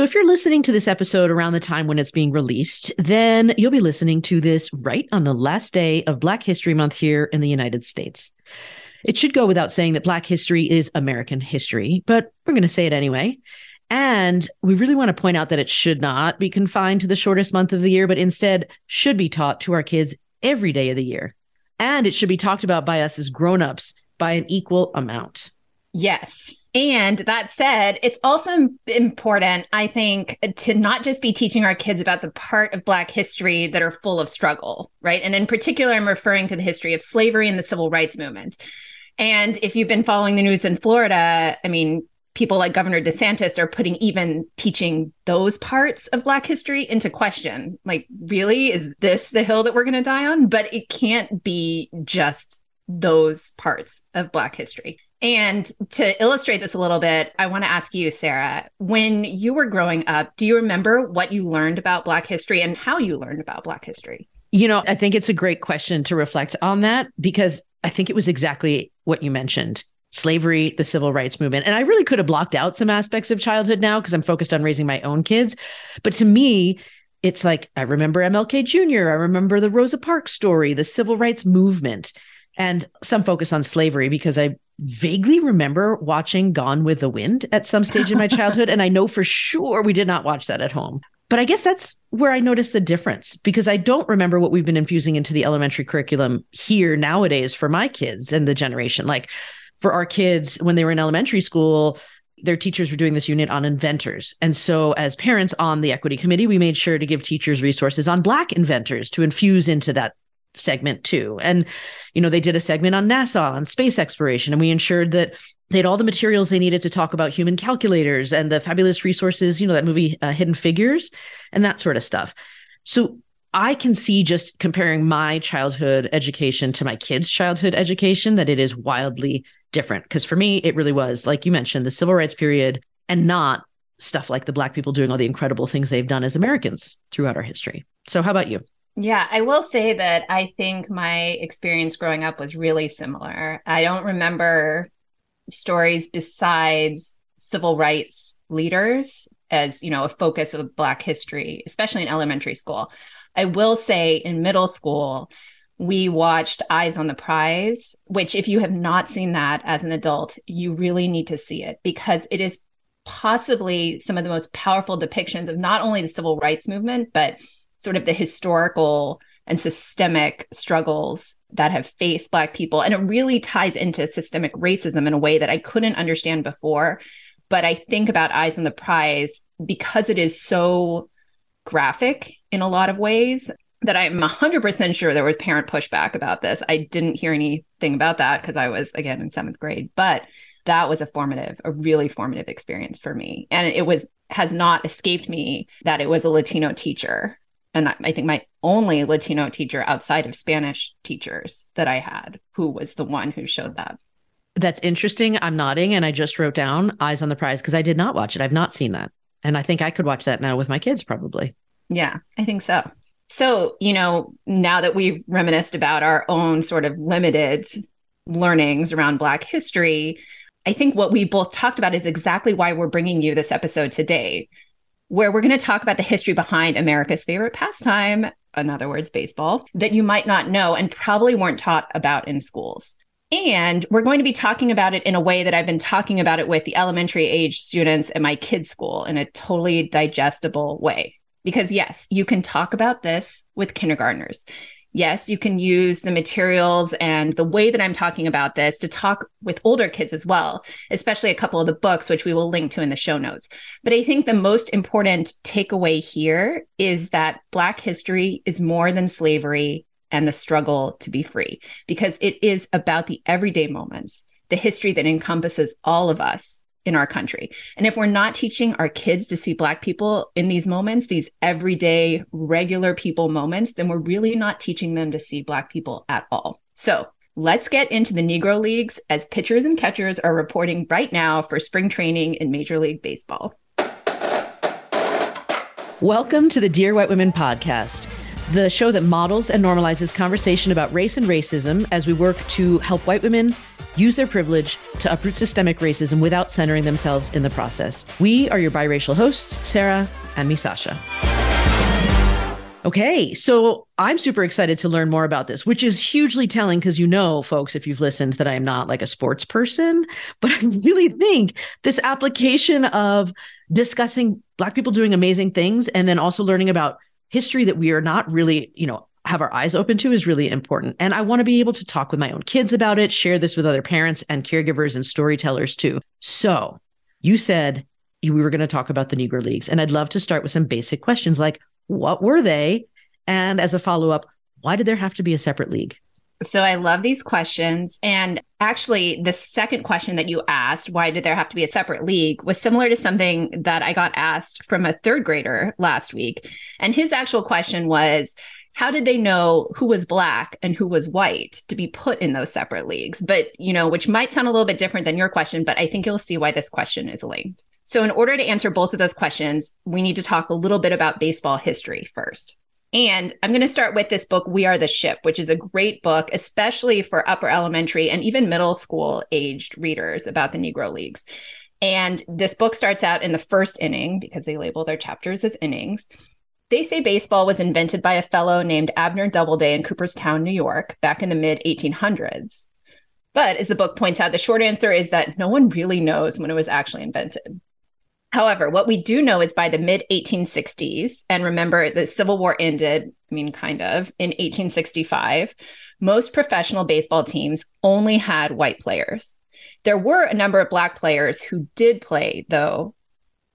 So if you're listening to this episode around the time when it's being released, then you'll be listening to this right on the last day of Black History Month here in the United States. It should go without saying that Black history is American history, but we're going to say it anyway. And we really want to point out that it should not be confined to the shortest month of the year, but instead should be taught to our kids every day of the year. And it should be talked about by us as grown-ups by an equal amount. Yes. And that said, it's also important, I think, to not just be teaching our kids about the part of Black history that are full of struggle, right? And in particular, I'm referring to the history of slavery and the civil rights movement. And if you've been following the news in Florida, I mean, people like Governor DeSantis are putting even teaching those parts of Black history into question. Like, really, is this the hill that we're going to die on? But it can't be just those parts of Black history. And to illustrate this a little bit, I want to ask you, Sarah, when you were growing up, do you remember what you learned about Black history and how you learned about Black history? You know, I think it's a great question to reflect on that because I think it was exactly what you mentioned slavery, the civil rights movement. And I really could have blocked out some aspects of childhood now because I'm focused on raising my own kids. But to me, it's like I remember MLK Jr., I remember the Rosa Parks story, the civil rights movement, and some focus on slavery because I vaguely remember watching Gone with the Wind at some stage in my childhood. and I know for sure we did not watch that at home. But I guess that's where I noticed the difference because I don't remember what we've been infusing into the elementary curriculum here nowadays for my kids and the generation. Like for our kids, when they were in elementary school, their teachers were doing this unit on inventors. And so, as parents on the equity committee, we made sure to give teachers resources on Black inventors to infuse into that segment too. And, you know, they did a segment on NASA, on space exploration, and we ensured that they had all the materials they needed to talk about human calculators and the fabulous resources, you know, that movie uh, Hidden Figures and that sort of stuff. So I can see just comparing my childhood education to my kids' childhood education that it is wildly different. Because for me, it really was, like you mentioned, the civil rights period and not stuff like the Black people doing all the incredible things they've done as Americans throughout our history. So, how about you? Yeah, I will say that I think my experience growing up was really similar. I don't remember stories besides civil rights leaders as you know a focus of black history especially in elementary school i will say in middle school we watched eyes on the prize which if you have not seen that as an adult you really need to see it because it is possibly some of the most powerful depictions of not only the civil rights movement but sort of the historical and systemic struggles that have faced Black people. And it really ties into systemic racism in a way that I couldn't understand before. But I think about Eyes on the Prize because it is so graphic in a lot of ways that I'm 100% sure there was parent pushback about this. I didn't hear anything about that because I was, again, in seventh grade. But that was a formative, a really formative experience for me. And it was, has not escaped me that it was a Latino teacher and I think my only Latino teacher outside of Spanish teachers that I had, who was the one who showed that. That's interesting. I'm nodding and I just wrote down Eyes on the Prize because I did not watch it. I've not seen that. And I think I could watch that now with my kids probably. Yeah, I think so. So, you know, now that we've reminisced about our own sort of limited learnings around Black history, I think what we both talked about is exactly why we're bringing you this episode today where we're going to talk about the history behind America's favorite pastime, in other words, baseball, that you might not know and probably weren't taught about in schools. And we're going to be talking about it in a way that I've been talking about it with the elementary age students at my kids' school in a totally digestible way. Because, yes, you can talk about this with kindergartners yes, you can use the materials and the way that I'm talking about this to talk with older kids as well, especially a couple of the books, which we will link to in the show notes. But I think the most important takeaway here is that Black history is more than slavery and the struggle to be free, because it is about the everyday moments, the history that encompasses all of us in our country. And if we're not teaching our kids to see Black people in these moments, these everyday, regular people moments, then we're really not teaching them to see Black people at all. So let's get into the Negro Leagues as pitchers and catchers are reporting right now for spring training in Major League Baseball. Welcome to the Dear White Women podcast the show that models and normalizes conversation about race and racism as we work to help white women use their privilege to uproot systemic racism without centering themselves in the process. We are your biracial hosts, Sarah and me, Sasha. Okay, so I'm super excited to learn more about this, which is hugely telling because you know, folks, if you've listened, that I am not like a sports person. But I really think this application of discussing Black people doing amazing things and then also learning about history that we are not really, you know, have our eyes open to is really important. And I want to be able to talk with my own kids about it, share this with other parents and caregivers and storytellers too. So you said we were going to talk about the Negro Leagues. And I'd love to start with some basic questions like what were they? And as a follow up, why did there have to be a separate league? So I love these questions. And actually, the second question that you asked, why did there have to be a separate league, was similar to something that I got asked from a third grader last week. And his actual question was, how did they know who was black and who was white to be put in those separate leagues? But, you know, which might sound a little bit different than your question, but I think you'll see why this question is linked. So, in order to answer both of those questions, we need to talk a little bit about baseball history first. And I'm going to start with this book, We Are the Ship, which is a great book, especially for upper elementary and even middle school aged readers about the Negro Leagues. And this book starts out in the first inning because they label their chapters as innings. They say baseball was invented by a fellow named Abner Doubleday in Cooperstown, New York, back in the mid 1800s. But as the book points out, the short answer is that no one really knows when it was actually invented. However, what we do know is by the mid 1860s, and remember the Civil War ended, I mean, kind of, in 1865, most professional baseball teams only had white players. There were a number of Black players who did play, though,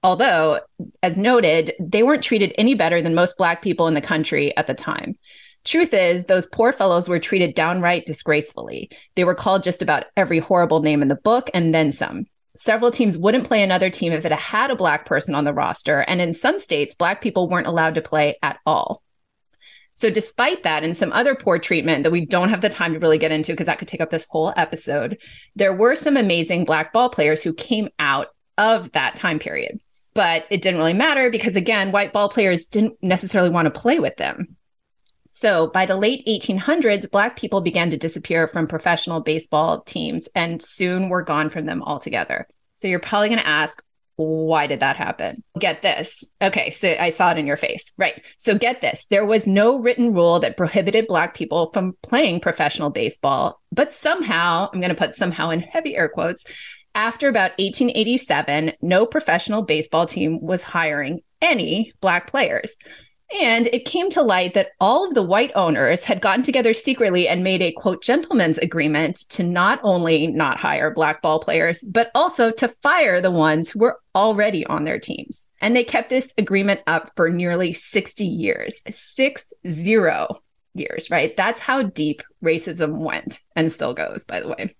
although, as noted, they weren't treated any better than most Black people in the country at the time. Truth is, those poor fellows were treated downright disgracefully. They were called just about every horrible name in the book and then some. Several teams wouldn't play another team if it had a black person on the roster. And in some states, black people weren't allowed to play at all. So, despite that and some other poor treatment that we don't have the time to really get into because that could take up this whole episode, there were some amazing black ball players who came out of that time period. But it didn't really matter because, again, white ball players didn't necessarily want to play with them. So by the late 1800s, Black people began to disappear from professional baseball teams and soon were gone from them altogether. So you're probably going to ask, why did that happen? Get this. Okay, so I saw it in your face. Right. So get this. There was no written rule that prohibited Black people from playing professional baseball, but somehow, I'm going to put somehow in heavy air quotes, after about 1887, no professional baseball team was hiring any Black players. And it came to light that all of the white owners had gotten together secretly and made a quote gentleman's agreement to not only not hire black ball players, but also to fire the ones who were already on their teams. And they kept this agreement up for nearly 60 years, six zero years, right? That's how deep racism went and still goes, by the way.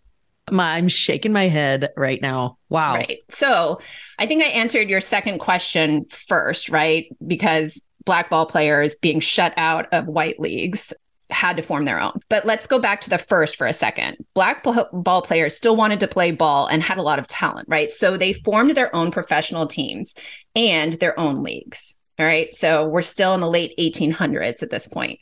I'm shaking my head right now. Wow. Right. So I think I answered your second question first, right? Because black ball players being shut out of white leagues had to form their own. But let's go back to the first for a second. Black ball players still wanted to play ball and had a lot of talent, right? So they formed their own professional teams and their own leagues. All right. So we're still in the late 1800s at this point.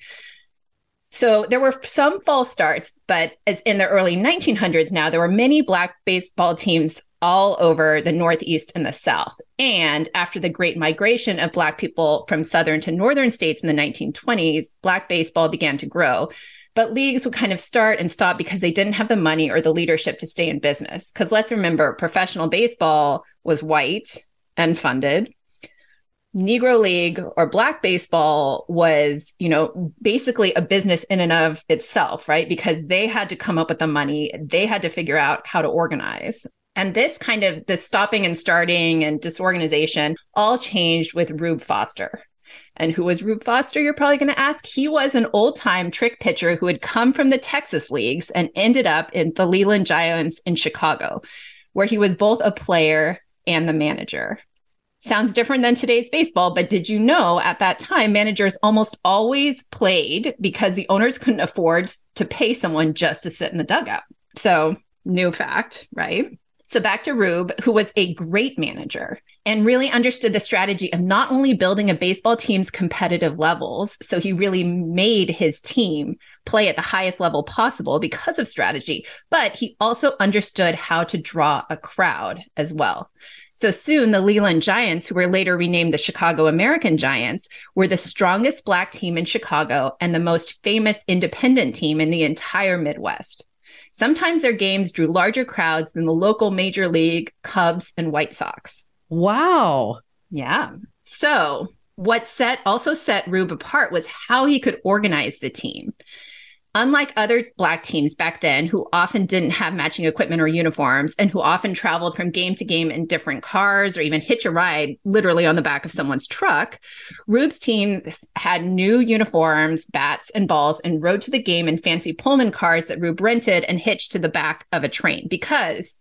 So there were some false starts, but as in the early 1900s now, there were many black baseball teams all over the Northeast and the South. And after the great migration of Black people from Southern to Northern states in the 1920s, Black baseball began to grow. But leagues would kind of start and stop because they didn't have the money or the leadership to stay in business. Because let's remember, professional baseball was white and funded. Negro League or Black baseball was, you know, basically a business in and of itself, right? Because they had to come up with the money, they had to figure out how to organize. And this kind of the stopping and starting and disorganization all changed with Rube Foster. And who was Rube Foster? You're probably going to ask. He was an old time trick pitcher who had come from the Texas leagues and ended up in the Leland Giants in Chicago, where he was both a player and the manager. Sounds different than today's baseball, but did you know at that time managers almost always played because the owners couldn't afford to pay someone just to sit in the dugout? So, new fact, right? So back to Rube, who was a great manager and really understood the strategy of not only building a baseball team's competitive levels, so he really made his team play at the highest level possible because of strategy, but he also understood how to draw a crowd as well. So soon, the Leland Giants, who were later renamed the Chicago American Giants, were the strongest Black team in Chicago and the most famous independent team in the entire Midwest. Sometimes their games drew larger crowds than the local major league Cubs and White Sox. Wow. Yeah. So, what set also set Rube apart was how he could organize the team. Unlike other Black teams back then, who often didn't have matching equipment or uniforms and who often traveled from game to game in different cars or even hitch a ride literally on the back of someone's truck, Rube's team had new uniforms, bats, and balls and rode to the game in fancy Pullman cars that Rube rented and hitched to the back of a train. Because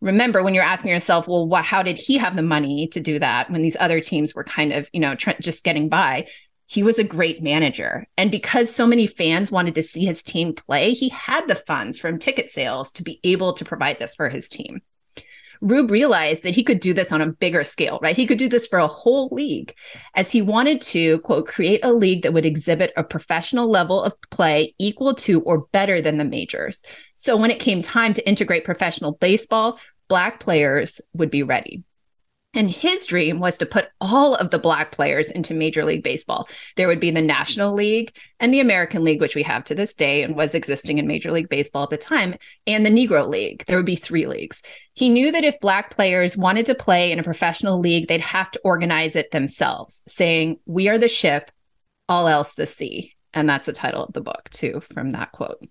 remember, when you're asking yourself, well, how did he have the money to do that when these other teams were kind of, you know, tr- just getting by? He was a great manager. And because so many fans wanted to see his team play, he had the funds from ticket sales to be able to provide this for his team. Rube realized that he could do this on a bigger scale, right? He could do this for a whole league as he wanted to, quote, create a league that would exhibit a professional level of play equal to or better than the majors. So when it came time to integrate professional baseball, Black players would be ready. And his dream was to put all of the Black players into Major League Baseball. There would be the National League and the American League, which we have to this day and was existing in Major League Baseball at the time, and the Negro League. There would be three leagues. He knew that if Black players wanted to play in a professional league, they'd have to organize it themselves, saying, We are the ship, all else the sea. And that's the title of the book, too, from that quote.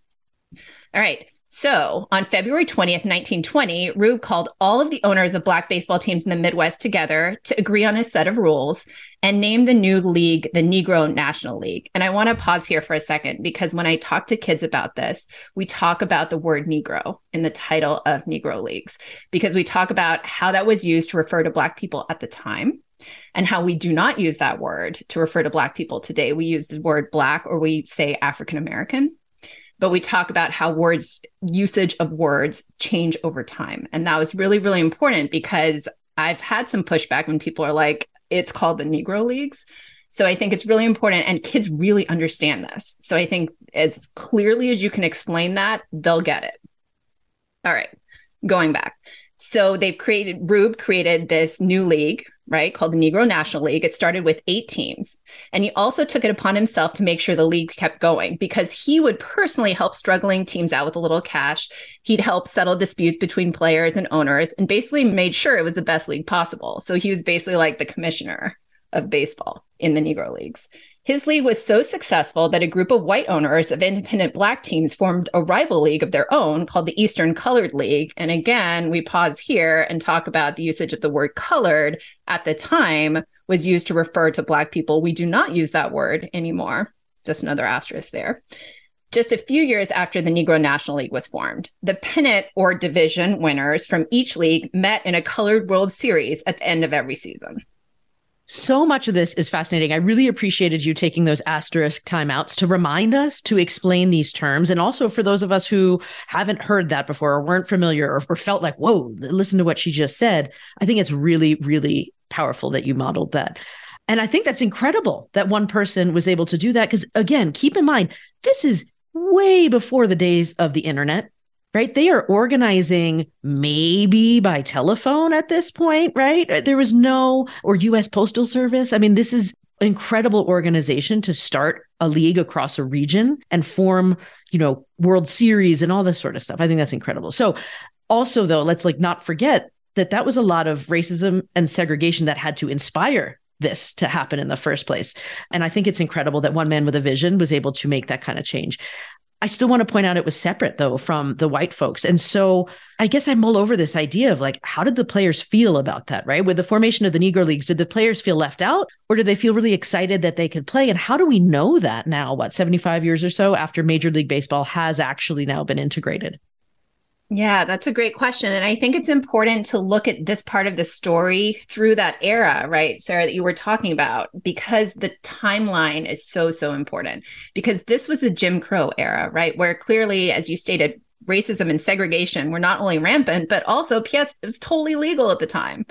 All right. So on February 20th, 1920, Rube called all of the owners of black baseball teams in the Midwest together to agree on a set of rules and named the new league the Negro National League. And I want to pause here for a second because when I talk to kids about this, we talk about the word Negro in the title of Negro Leagues because we talk about how that was used to refer to black people at the time and how we do not use that word to refer to black people today. We use the word black or we say African American but we talk about how words usage of words change over time. And that was really really important because i've had some pushback when people are like it's called the negro leagues. So i think it's really important and kids really understand this. So i think as clearly as you can explain that they'll get it. All right going back so they've created rube created this new league right, called the Negro National League. It started with eight teams. And he also took it upon himself to make sure the league kept going because he would personally help struggling teams out with a little cash. He'd help settle disputes between players and owners and basically made sure it was the best league possible. So he was basically like the commissioner of baseball in the Negro Leagues. His league was so successful that a group of white owners of independent black teams formed a rival league of their own called the Eastern Colored League. And again, we pause here and talk about the usage of the word colored at the time was used to refer to black people. We do not use that word anymore. Just another asterisk there. Just a few years after the Negro National League was formed, the pennant or division winners from each league met in a colored World Series at the end of every season. So much of this is fascinating. I really appreciated you taking those asterisk timeouts to remind us to explain these terms. And also for those of us who haven't heard that before or weren't familiar or, or felt like, whoa, listen to what she just said. I think it's really, really powerful that you modeled that. And I think that's incredible that one person was able to do that. Because again, keep in mind, this is way before the days of the internet right? They are organizing maybe by telephone at this point, right? Uh, there was no, or US Postal Service. I mean, this is incredible organization to start a league across a region and form, you know, World Series and all this sort of stuff. I think that's incredible. So, also though, let's like not forget that that was a lot of racism and segregation that had to inspire this to happen in the first place. And I think it's incredible that one man with a vision was able to make that kind of change. I still want to point out it was separate though from the white folks. And so I guess I mull over this idea of like, how did the players feel about that, right? With the formation of the Negro Leagues, did the players feel left out or did they feel really excited that they could play? And how do we know that now, what, 75 years or so after Major League Baseball has actually now been integrated? Yeah, that's a great question. And I think it's important to look at this part of the story through that era, right, Sarah, that you were talking about, because the timeline is so, so important. Because this was the Jim Crow era, right, where clearly, as you stated, racism and segregation were not only rampant, but also, P.S., it was totally legal at the time.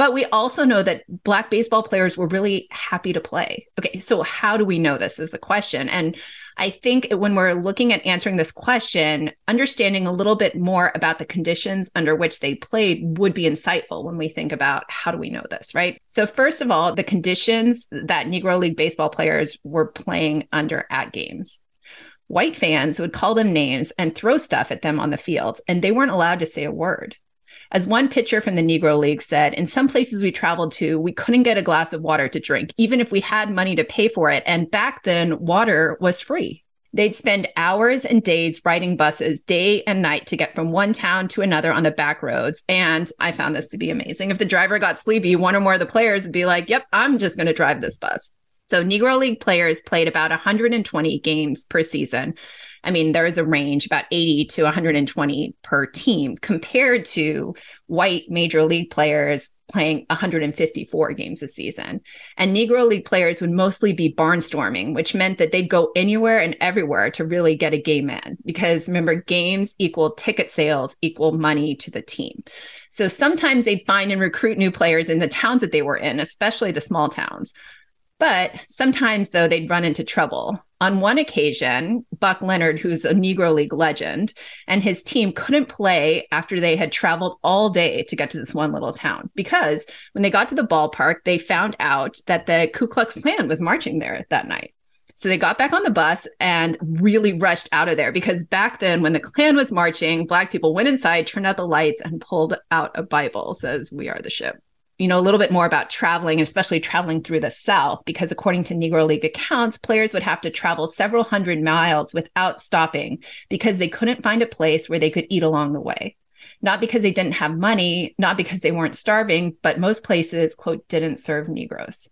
But we also know that Black baseball players were really happy to play. Okay, so how do we know this is the question. And I think when we're looking at answering this question, understanding a little bit more about the conditions under which they played would be insightful when we think about how do we know this, right? So, first of all, the conditions that Negro League baseball players were playing under at games. White fans would call them names and throw stuff at them on the field, and they weren't allowed to say a word. As one pitcher from the Negro League said, in some places we traveled to, we couldn't get a glass of water to drink, even if we had money to pay for it. And back then, water was free. They'd spend hours and days riding buses day and night to get from one town to another on the back roads. And I found this to be amazing. If the driver got sleepy, one or more of the players would be like, Yep, I'm just going to drive this bus. So, Negro League players played about 120 games per season. I mean, there is a range about 80 to 120 per team compared to white major league players playing 154 games a season. And Negro League players would mostly be barnstorming, which meant that they'd go anywhere and everywhere to really get a game in. Because remember, games equal ticket sales equal money to the team. So sometimes they'd find and recruit new players in the towns that they were in, especially the small towns. But sometimes, though, they'd run into trouble. On one occasion, Buck Leonard, who's a Negro League legend, and his team couldn't play after they had traveled all day to get to this one little town because when they got to the ballpark, they found out that the Ku Klux Klan was marching there that night. So they got back on the bus and really rushed out of there because back then, when the Klan was marching, Black people went inside, turned out the lights, and pulled out a Bible, says, We are the ship you know, a little bit more about traveling, and especially traveling through the South, because according to Negro League accounts, players would have to travel several hundred miles without stopping because they couldn't find a place where they could eat along the way. Not because they didn't have money, not because they weren't starving, but most places, quote, didn't serve Negroes.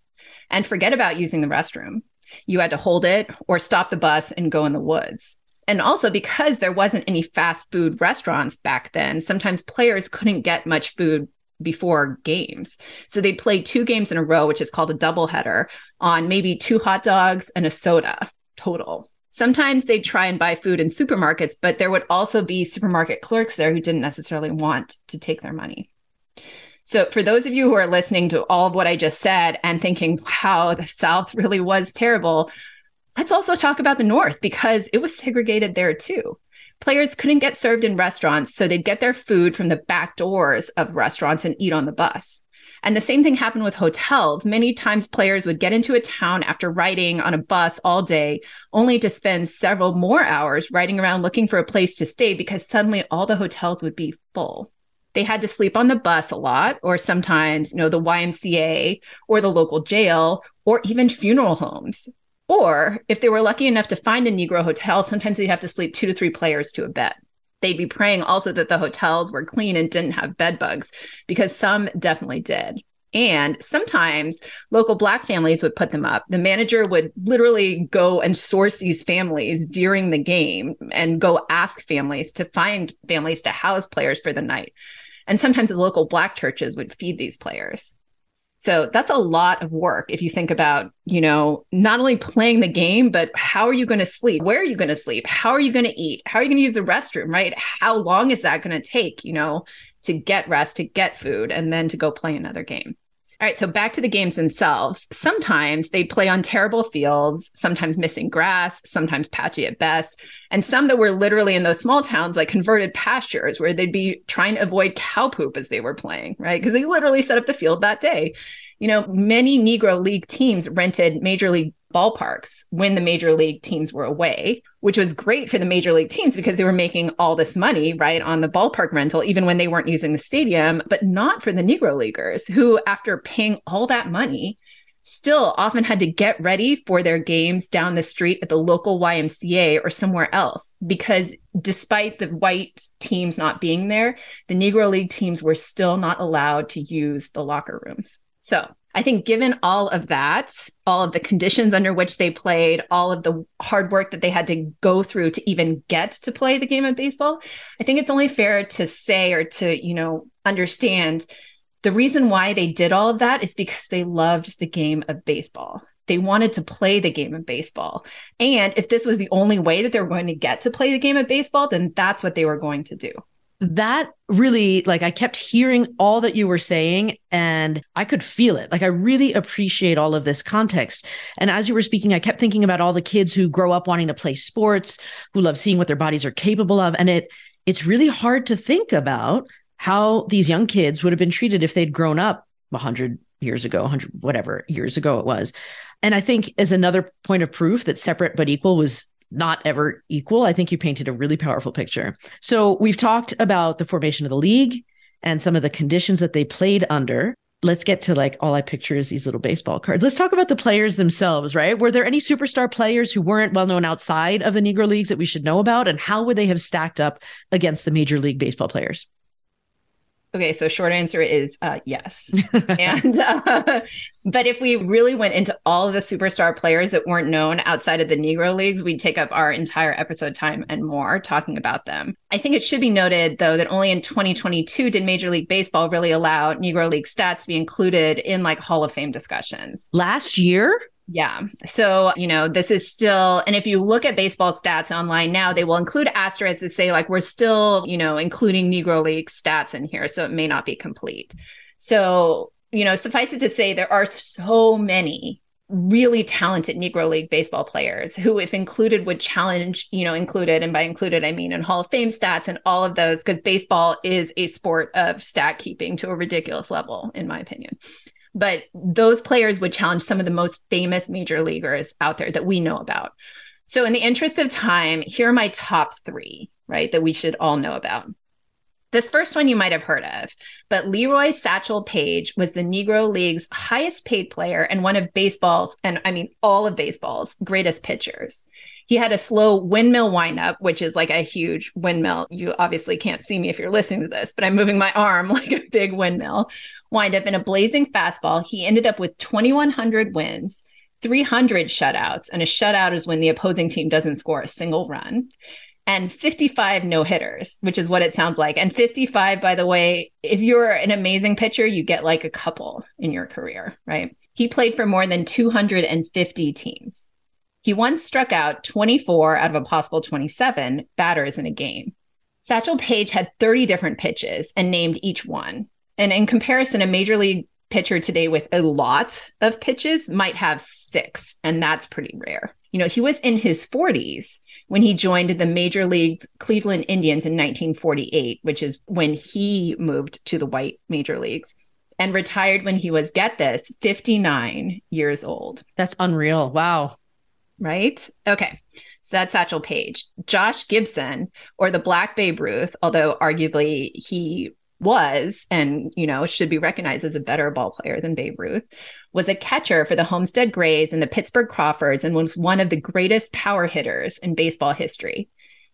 And forget about using the restroom. You had to hold it or stop the bus and go in the woods. And also because there wasn't any fast food restaurants back then, sometimes players couldn't get much food before games. So they'd play two games in a row, which is called a doubleheader, on maybe two hot dogs and a soda total. Sometimes they'd try and buy food in supermarkets, but there would also be supermarket clerks there who didn't necessarily want to take their money. So, for those of you who are listening to all of what I just said and thinking, wow, the South really was terrible, let's also talk about the North because it was segregated there too. Players couldn't get served in restaurants, so they'd get their food from the back doors of restaurants and eat on the bus. And the same thing happened with hotels. Many times players would get into a town after riding on a bus all day, only to spend several more hours riding around looking for a place to stay because suddenly all the hotels would be full. They had to sleep on the bus a lot, or sometimes, you know, the YMCA or the local jail, or even funeral homes. Or if they were lucky enough to find a Negro hotel, sometimes they'd have to sleep two to three players to a bed. They'd be praying also that the hotels were clean and didn't have bed bugs, because some definitely did. And sometimes local Black families would put them up. The manager would literally go and source these families during the game and go ask families to find families to house players for the night. And sometimes the local Black churches would feed these players. So that's a lot of work if you think about, you know, not only playing the game, but how are you going to sleep? Where are you going to sleep? How are you going to eat? How are you going to use the restroom, right? How long is that going to take, you know, to get rest, to get food, and then to go play another game? All right, so back to the games themselves. Sometimes they play on terrible fields, sometimes missing grass, sometimes patchy at best, and some that were literally in those small towns like converted pastures where they'd be trying to avoid cow poop as they were playing, right? Because they literally set up the field that day. You know, many Negro League teams rented major league ballparks when the major league teams were away, which was great for the major league teams because they were making all this money, right, on the ballpark rental, even when they weren't using the stadium, but not for the Negro Leaguers, who, after paying all that money, still often had to get ready for their games down the street at the local YMCA or somewhere else because despite the white teams not being there, the Negro League teams were still not allowed to use the locker rooms. So I think, given all of that, all of the conditions under which they played, all of the hard work that they had to go through to even get to play the game of baseball, I think it's only fair to say or to, you know, understand the reason why they did all of that is because they loved the game of baseball. They wanted to play the game of baseball. And if this was the only way that they were going to get to play the game of baseball, then that's what they were going to do that really like I kept hearing all that you were saying and I could feel it. Like I really appreciate all of this context. And as you were speaking, I kept thinking about all the kids who grow up wanting to play sports, who love seeing what their bodies are capable of and it it's really hard to think about how these young kids would have been treated if they'd grown up 100 years ago, 100 whatever years ago it was. And I think as another point of proof that separate but equal was not ever equal. I think you painted a really powerful picture. So we've talked about the formation of the league and some of the conditions that they played under. Let's get to like all I picture is these little baseball cards. Let's talk about the players themselves, right? Were there any superstar players who weren't well known outside of the Negro Leagues that we should know about? And how would they have stacked up against the Major League Baseball players? Okay, so short answer is uh, yes. and uh, but if we really went into all of the superstar players that weren't known outside of the Negro leagues, we'd take up our entire episode time and more talking about them. I think it should be noted though that only in 2022 did Major League Baseball really allow Negro League stats to be included in like Hall of Fame discussions. Last year? Yeah. So, you know, this is still, and if you look at baseball stats online now, they will include asterisks to say, like, we're still, you know, including Negro League stats in here. So it may not be complete. So, you know, suffice it to say, there are so many really talented Negro League baseball players who, if included, would challenge, you know, included. And by included, I mean in Hall of Fame stats and all of those, because baseball is a sport of stat keeping to a ridiculous level, in my opinion but those players would challenge some of the most famous major leaguers out there that we know about. So, in the interest of time, here are my top three, right, that we should all know about. This first one you might have heard of, but Leroy Satchel Paige was the Negro League's highest paid player and one of baseball's, and I mean all of baseball's greatest pitchers. He had a slow windmill windup, which is like a huge windmill. You obviously can't see me if you're listening to this, but I'm moving my arm like a big windmill. Windup in a blazing fastball. He ended up with 2,100 wins, 300 shutouts, and a shutout is when the opposing team doesn't score a single run and 55 no hitters, which is what it sounds like. And 55, by the way, if you're an amazing pitcher, you get like a couple in your career, right? He played for more than 250 teams. He once struck out 24 out of a possible 27 batters in a game. Satchel Paige had 30 different pitches and named each one. And in comparison, a major league pitcher today with a lot of pitches might have six, and that's pretty rare. You know, he was in his 40s when he joined the Major League Cleveland Indians in 1948, which is when he moved to the white major leagues and retired when he was, get this, 59 years old. That's unreal. Wow right? Okay. So that's Satchel Paige. Josh Gibson, or the Black Babe Ruth, although arguably he was and you know should be recognized as a better ball player than Babe Ruth was a catcher for the Homestead Grays and the Pittsburgh Crawfords and was one of the greatest power hitters in baseball history.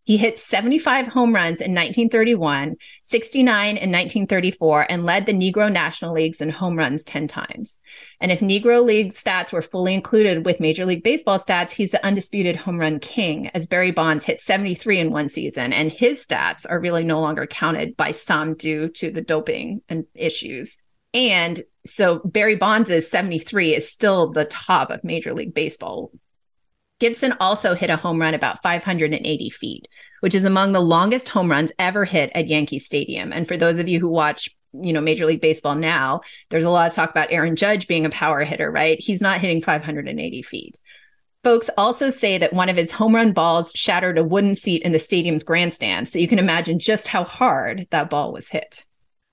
He hit 75 home runs in 1931, 69 in 1934, and led the Negro National Leagues in home runs 10 times. And if Negro League stats were fully included with Major League Baseball stats, he's the undisputed home run king, as Barry Bonds hit 73 in one season. And his stats are really no longer counted by some due to the doping and issues. And so Barry Bonds' 73 is still the top of Major League Baseball Gibson also hit a home run about 580 feet, which is among the longest home runs ever hit at Yankee Stadium. And for those of you who watch, you know, Major League Baseball now, there's a lot of talk about Aaron Judge being a power hitter, right? He's not hitting 580 feet. Folks also say that one of his home run balls shattered a wooden seat in the stadium's grandstand. So you can imagine just how hard that ball was hit.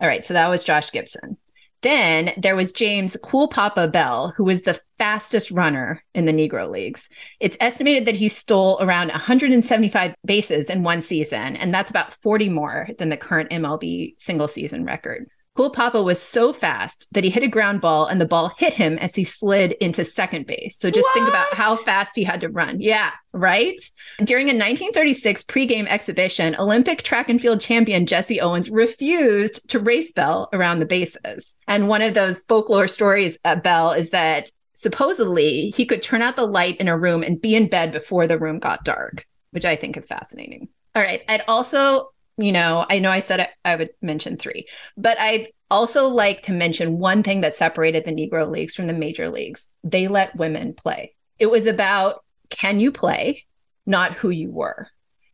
All right, so that was Josh Gibson. Then there was James Cool Papa Bell, who was the fastest runner in the Negro Leagues. It's estimated that he stole around 175 bases in one season, and that's about 40 more than the current MLB single season record. Cool Papa was so fast that he hit a ground ball and the ball hit him as he slid into second base. So just what? think about how fast he had to run. Yeah, right? During a 1936 pregame exhibition, Olympic track and field champion Jesse Owens refused to race Bell around the bases. And one of those folklore stories at Bell is that supposedly he could turn out the light in a room and be in bed before the room got dark, which I think is fascinating. All right. I'd also you know, I know I said I would mention three, but I'd also like to mention one thing that separated the Negro Leagues from the major leagues. They let women play. It was about can you play, not who you were.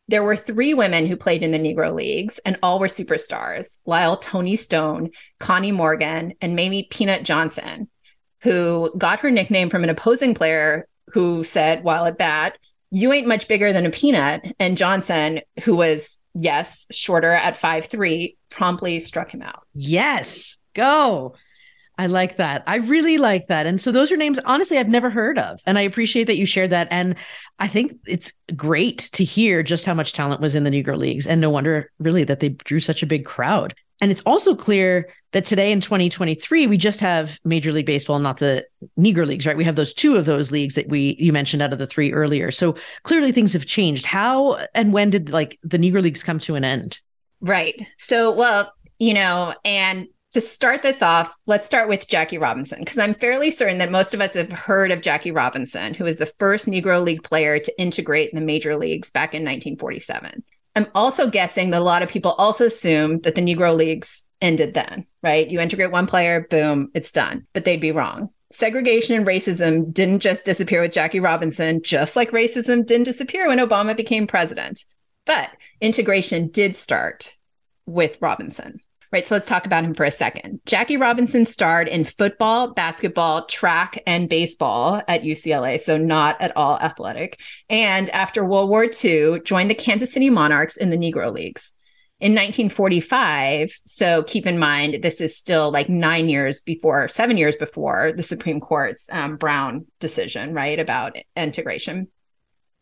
There were three women who played in the Negro Leagues, and all were superstars Lyle Toni Stone, Connie Morgan, and Mamie Peanut Johnson, who got her nickname from an opposing player who said, while at bat, you ain't much bigger than a peanut. And Johnson, who was, yes, shorter at five three, promptly struck him out. Yes, go. I like that. I really like that. And so those are names, honestly, I've never heard of. And I appreciate that you shared that. And I think it's great to hear just how much talent was in the Negro Leagues. And no wonder, really, that they drew such a big crowd. And it's also clear that today in 2023, we just have Major League Baseball, not the Negro Leagues, right? We have those two of those leagues that we you mentioned out of the three earlier. So clearly things have changed. How and when did like the Negro Leagues come to an end? Right. So, well, you know, and to start this off, let's start with Jackie Robinson, because I'm fairly certain that most of us have heard of Jackie Robinson, who was the first Negro League player to integrate in the major leagues back in 1947. I'm also guessing that a lot of people also assume that the Negro Leagues ended then, right? You integrate one player, boom, it's done. But they'd be wrong. Segregation and racism didn't just disappear with Jackie Robinson, just like racism didn't disappear when Obama became president. But integration did start with Robinson. Right. So let's talk about him for a second. Jackie Robinson starred in football, basketball, track, and baseball at UCLA. So not at all athletic. And after World War II, joined the Kansas City Monarchs in the Negro Leagues. In 1945, so keep in mind, this is still like nine years before, seven years before the Supreme Court's um, Brown decision, right, about integration.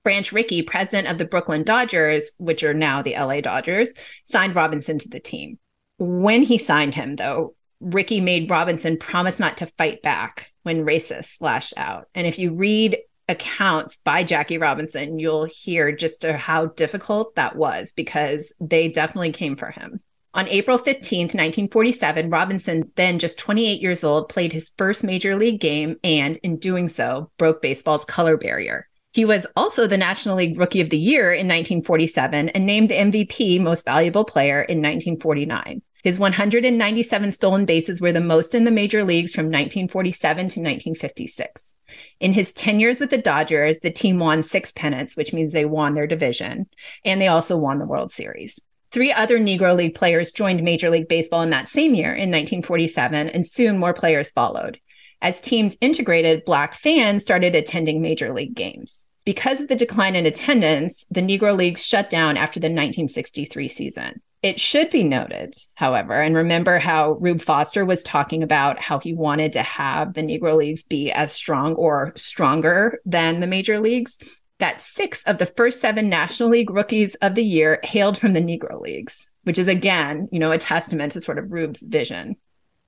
Branch Rickey, president of the Brooklyn Dodgers, which are now the LA Dodgers, signed Robinson to the team. When he signed him, though, Rickey made Robinson promise not to fight back when racists lashed out. And if you read accounts by Jackie Robinson, you'll hear just how difficult that was because they definitely came for him. On April 15th, 1947, Robinson, then just 28 years old, played his first major league game and, in doing so, broke baseball's color barrier. He was also the National League Rookie of the Year in 1947 and named the MVP Most Valuable Player in 1949. His 197 stolen bases were the most in the major leagues from 1947 to 1956. In his 10 years with the Dodgers, the team won six pennants, which means they won their division, and they also won the World Series. Three other Negro League players joined Major League Baseball in that same year in 1947, and soon more players followed. As teams integrated, Black fans started attending Major League games. Because of the decline in attendance, the Negro Leagues shut down after the 1963 season. It should be noted, however, and remember how Rube Foster was talking about how he wanted to have the Negro Leagues be as strong or stronger than the major leagues, that six of the first seven National League rookies of the year hailed from the Negro Leagues, which is again, you know, a testament to sort of Rube's vision.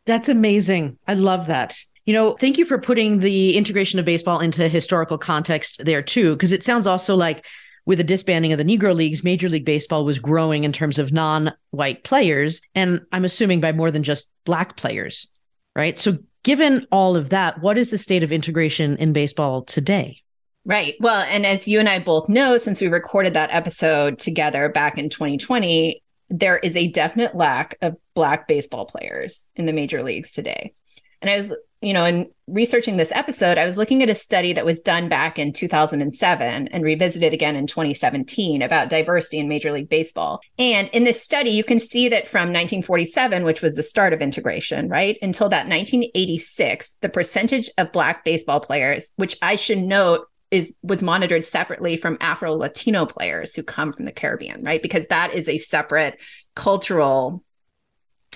That's amazing. I love that. You know, thank you for putting the integration of baseball into historical context there too, because it sounds also like with the disbanding of the Negro Leagues, Major League Baseball was growing in terms of non white players. And I'm assuming by more than just Black players, right? So, given all of that, what is the state of integration in baseball today? Right. Well, and as you and I both know, since we recorded that episode together back in 2020, there is a definite lack of Black baseball players in the major leagues today. And I was you know, in researching this episode, I was looking at a study that was done back in 2007 and revisited again in 2017 about diversity in Major League Baseball. And in this study, you can see that from 1947, which was the start of integration, right, until about 1986, the percentage of Black baseball players, which I should note is was monitored separately from Afro Latino players who come from the Caribbean, right? Because that is a separate cultural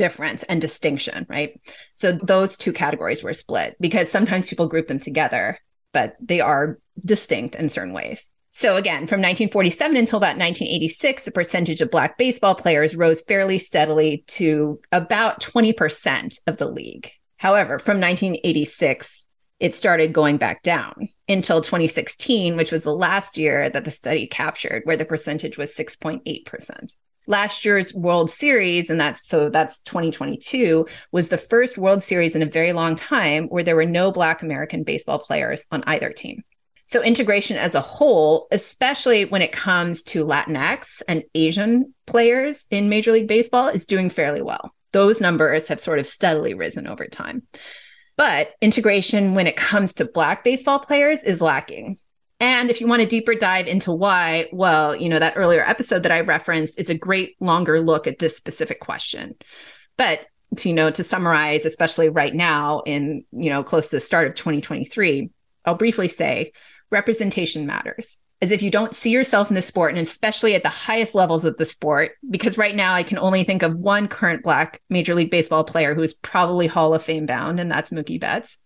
difference and distinction, right? So those two categories were split because sometimes people group them together, but they are distinct in certain ways. So again, from 1947 until about 1986, the percentage of Black baseball players rose fairly steadily to about 20% of the league. However, from 1986, it started going back down until 2016, which was the last year that the study captured, where the percentage was 6.8% last year's World Series, and that's so that's 2022, was the first World Series in a very long time where there were no Black American baseball players on either team. So, integration as a whole, especially when it comes to Latinx and Asian players in Major League Baseball, is doing fairly well. Those numbers have sort of steadily risen over time. But integration when it comes to Black baseball players is lacking. And if you want a deeper dive into why, well, you know, that earlier episode that I referenced is a great longer look at this specific question. But to, you know, to summarize, especially right now in, you know, close to the start of 2023, I'll briefly say representation matters. As if you don't see yourself in the sport, and especially at the highest levels of the sport, because right now I can only think of one current Black Major League Baseball player who is probably Hall of Fame bound, and that's Mookie Betts,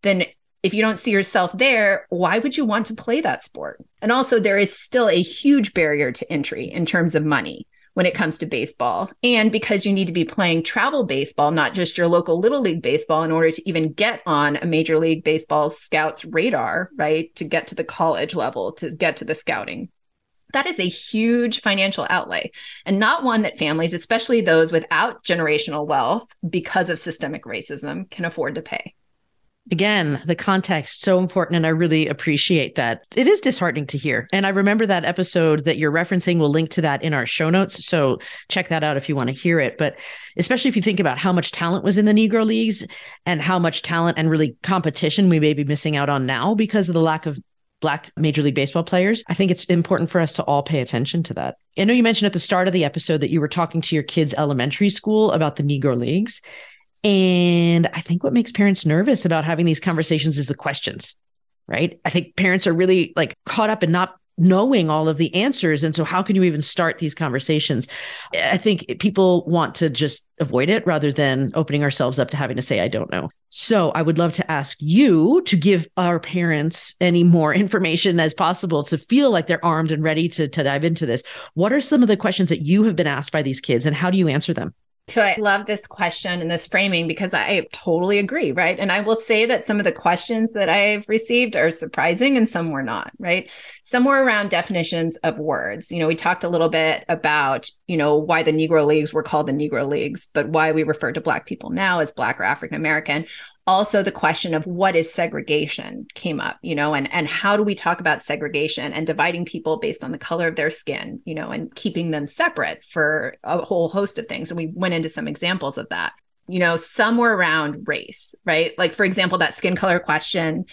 then if you don't see yourself there, why would you want to play that sport? And also, there is still a huge barrier to entry in terms of money when it comes to baseball. And because you need to be playing travel baseball, not just your local little league baseball, in order to even get on a major league baseball scout's radar, right? To get to the college level, to get to the scouting. That is a huge financial outlay and not one that families, especially those without generational wealth because of systemic racism, can afford to pay again, the context so important and I really appreciate that. It is disheartening to hear. And I remember that episode that you're referencing. We'll link to that in our show notes. So check that out if you want to hear it. But especially if you think about how much talent was in the Negro Leagues and how much talent and really competition we may be missing out on now because of the lack of Black Major League Baseball players. I think it's important for us to all pay attention to that. I know you mentioned at the start of the episode that you were talking to your kids' elementary school about the Negro Leagues. And I think what makes parents nervous about having these conversations is the questions, right? I think parents are really like caught up in not knowing all of the answers. And so, how can you even start these conversations? I think people want to just avoid it rather than opening ourselves up to having to say, I don't know. So, I would love to ask you to give our parents any more information as possible to feel like they're armed and ready to, to dive into this. What are some of the questions that you have been asked by these kids, and how do you answer them? So I love this question and this framing because I totally agree, right? And I will say that some of the questions that I've received are surprising and some were not, right? Some were around definitions of words. You know, we talked a little bit about, you know, why the Negro Leagues were called the Negro Leagues, but why we refer to Black people now as Black or African American also the question of what is segregation came up you know and and how do we talk about segregation and dividing people based on the color of their skin you know and keeping them separate for a whole host of things. And we went into some examples of that. You know somewhere around race right? Like for example that skin color question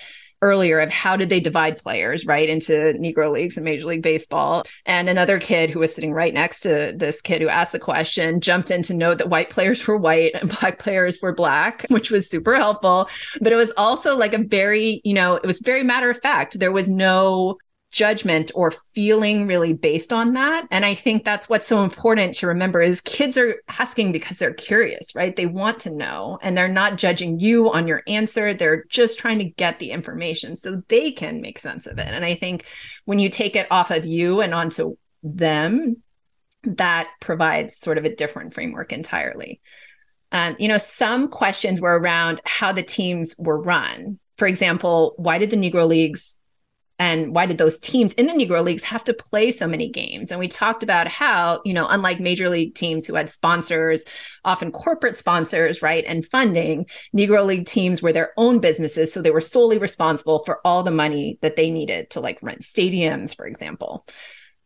earlier of how did they divide players right into negro leagues and major league baseball. And another kid who was sitting right next to this kid who asked the question jumped in to note that white players were white and black players were black which was super helpful. But it was also like a very you know it was very matter of fact. There was no judgment or feeling really based on that. And i think that's what's so important to remember is kids are asking because they're curious right? They want to know and they're not judging you on your answer. They're just trying to get the information so they can make sense of it. And i think when you take it off of you and onto them that provides sort of a different framework entirely. Um, you know some questions were around how the teams were run. For example why did the negro leagues and why did those teams in the negro leagues have to play so many games? And we talked about how you know unlike major league teams who had sponsors often corporate sponsors right and funding negro league teams were their own businesses so they were solely responsible for all the money that they needed to like rent stadiums for example.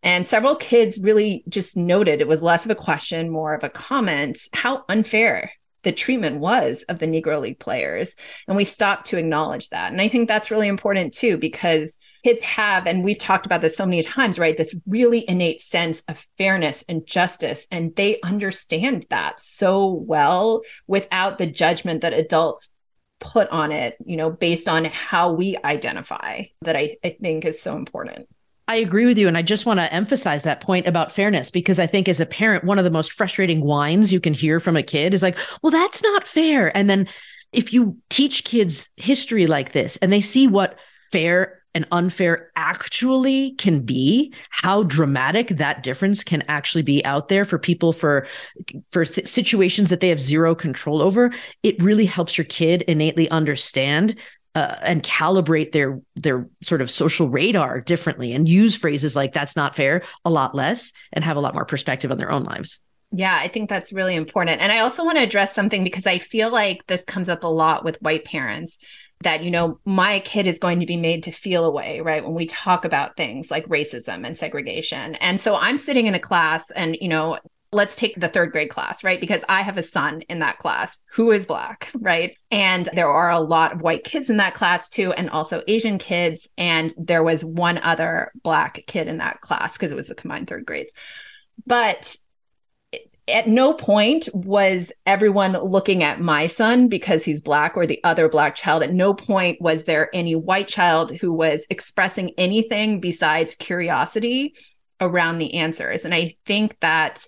And several kids really just noted it was less of a question more of a comment how unfair the treatment was of the Negro League players. And we stopped to acknowledge that. And I think that's really important too, because kids have, and we've talked about this so many times, right? This really innate sense of fairness and justice. And they understand that so well without the judgment that adults put on it, you know, based on how we identify that I, I think is so important. I agree with you. And I just want to emphasize that point about fairness because I think as a parent, one of the most frustrating whines you can hear from a kid is like, well, that's not fair. And then if you teach kids history like this and they see what fair and unfair actually can be how dramatic that difference can actually be out there for people for for th- situations that they have zero control over it really helps your kid innately understand uh, and calibrate their their sort of social radar differently and use phrases like that's not fair a lot less and have a lot more perspective on their own lives yeah, I think that's really important. And I also want to address something because I feel like this comes up a lot with white parents that, you know, my kid is going to be made to feel a way, right? When we talk about things like racism and segregation. And so I'm sitting in a class and, you know, let's take the third grade class, right? Because I have a son in that class who is Black, right? And there are a lot of white kids in that class too, and also Asian kids. And there was one other Black kid in that class because it was the combined third grades. But at no point was everyone looking at my son because he's black or the other black child. At no point was there any white child who was expressing anything besides curiosity around the answers. And I think that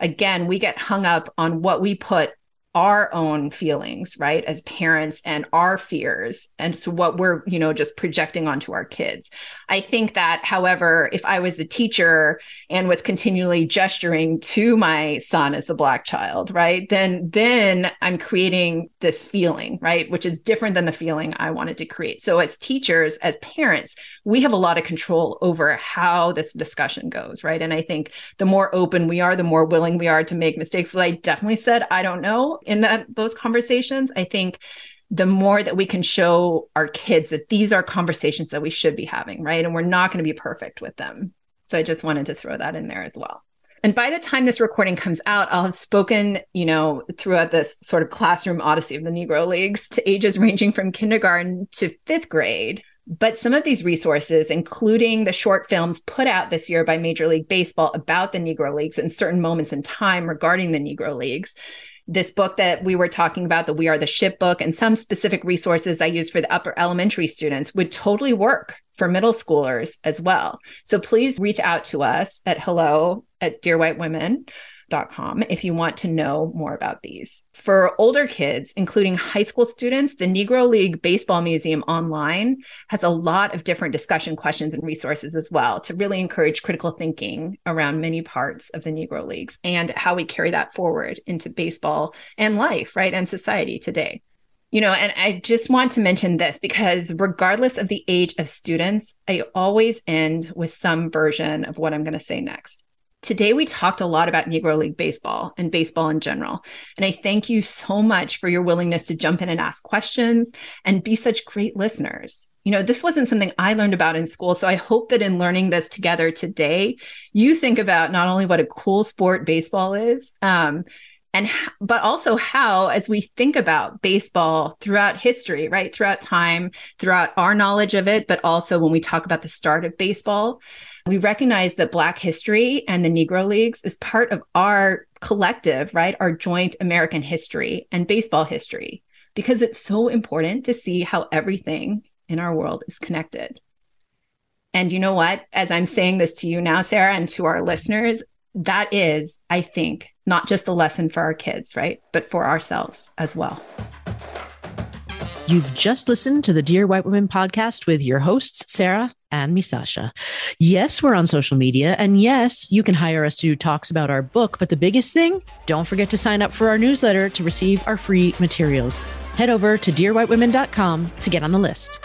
again, we get hung up on what we put our own feelings, right, as parents and our fears. And so what we're, you know, just projecting onto our kids. I think that, however, if I was the teacher and was continually gesturing to my son as the black child, right, then then I'm creating this feeling, right, which is different than the feeling I wanted to create. So as teachers, as parents, we have a lot of control over how this discussion goes, right? And I think the more open we are, the more willing we are to make mistakes. I definitely said, I don't know in that those conversations i think the more that we can show our kids that these are conversations that we should be having right? And we're not going to be perfect with them. So i just wanted to throw that in there as well. And by the time this recording comes out i'll have spoken you know throughout this sort of classroom odyssey of the negro leagues to ages ranging from kindergarten to fifth grade. But some of these resources, including the short films put out this year by Major League Baseball about the Negro Leagues and certain moments in time regarding the Negro Leagues, this book that we were talking about, the We Are the Ship book, and some specific resources I use for the upper elementary students would totally work for middle schoolers as well. So please reach out to us at hello at Dear White Women if you want to know more about these. For older kids, including high school students, the Negro League Baseball Museum online has a lot of different discussion questions and resources as well to really encourage critical thinking around many parts of the Negro Leagues and how we carry that forward into baseball and life, right, and society today. You know, and I just want to mention this because regardless of the age of students, I always end with some version of what I'm going to say next. Today, we talked a lot about Negro League Baseball and baseball in general. And I thank you so much for your willingness to jump in and ask questions and be such great listeners. You know, this wasn't something I learned about in school. So I hope that in learning this together today, you think about not only what a cool sport baseball is, um, and but also how as we think about baseball throughout history right throughout time throughout our knowledge of it but also when we talk about the start of baseball we recognize that Black history and the Negro Leagues is part of our collective, right? Our joint American history and baseball history, because it's so important to see how everything in our world is connected. And you know what? As I'm saying this to you now, Sarah, and to our listeners, that is, I think, not just a lesson for our kids, right? But for ourselves as well. You've just listened to the Dear White Women podcast with your hosts, Sarah and Misasha. Yes, we're on social media. And yes, you can hire us to do talks about our book. But the biggest thing, don't forget to sign up for our newsletter to receive our free materials. Head over to dearwhitewomen.com to get on the list.